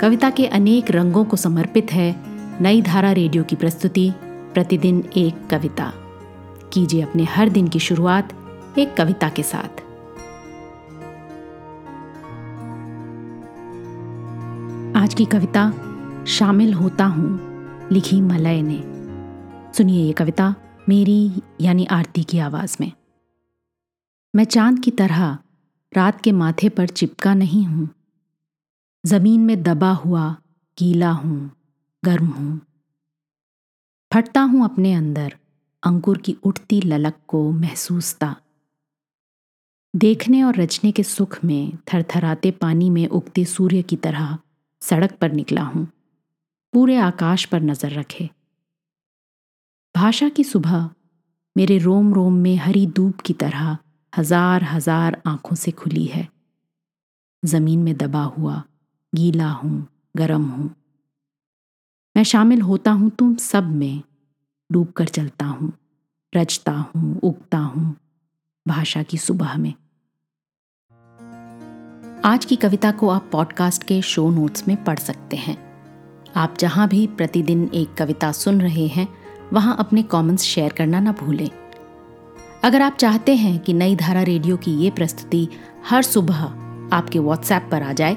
कविता के अनेक रंगों को समर्पित है नई धारा रेडियो की प्रस्तुति, प्रतिदिन एक कविता। कीजिए अपने हर दिन की शुरुआत एक कविता के साथ। आज की कविता, शामिल होता हूँ, लिखी मलय ने। सुनिए ये कविता मेरी, यानी आरती की आवाज़ में। मैं चाँद की तरह रात के माथे पर चिपका नहीं हूँ ज़मीन में दबा हुआ गीला हूँ, गर्म हूँ। फटता हूँ अपने अंदर अंकुर की उठती ललक को महसूसता। देखने और रचने के सुख में, थरथराते पानी में उगते सूर्य की तरह सड़क पर निकला हूँ, पूरे आकाश पर नज़र रखे। भाषा की सुबह, मेरे रोम रोम में हरी दूब की तरह हज़ार हज़ार आँखों से खुली है। ज़मीन में दबा हुआ गीला हूँ, गरम हूँ। मैं शामिल होता हूँ तुम सब में, डूब कर चलता हूँ, रचता हूँ, उगता हूँ भाषा की सुबह में। आज की कविता को आप पॉडकास्ट के शो नोट्स में पढ़ सकते हैं। आप जहाँ भी प्रतिदिन एक कविता सुन रहे हैं, वहाँ अपने कमेंट्स शेयर करना ना भूलें। अगर आप चाहते हैं कि नई धारा रेडियो की ये प्रस्तुति हर सुबह आपके व्हाट्सएप पर आ जाए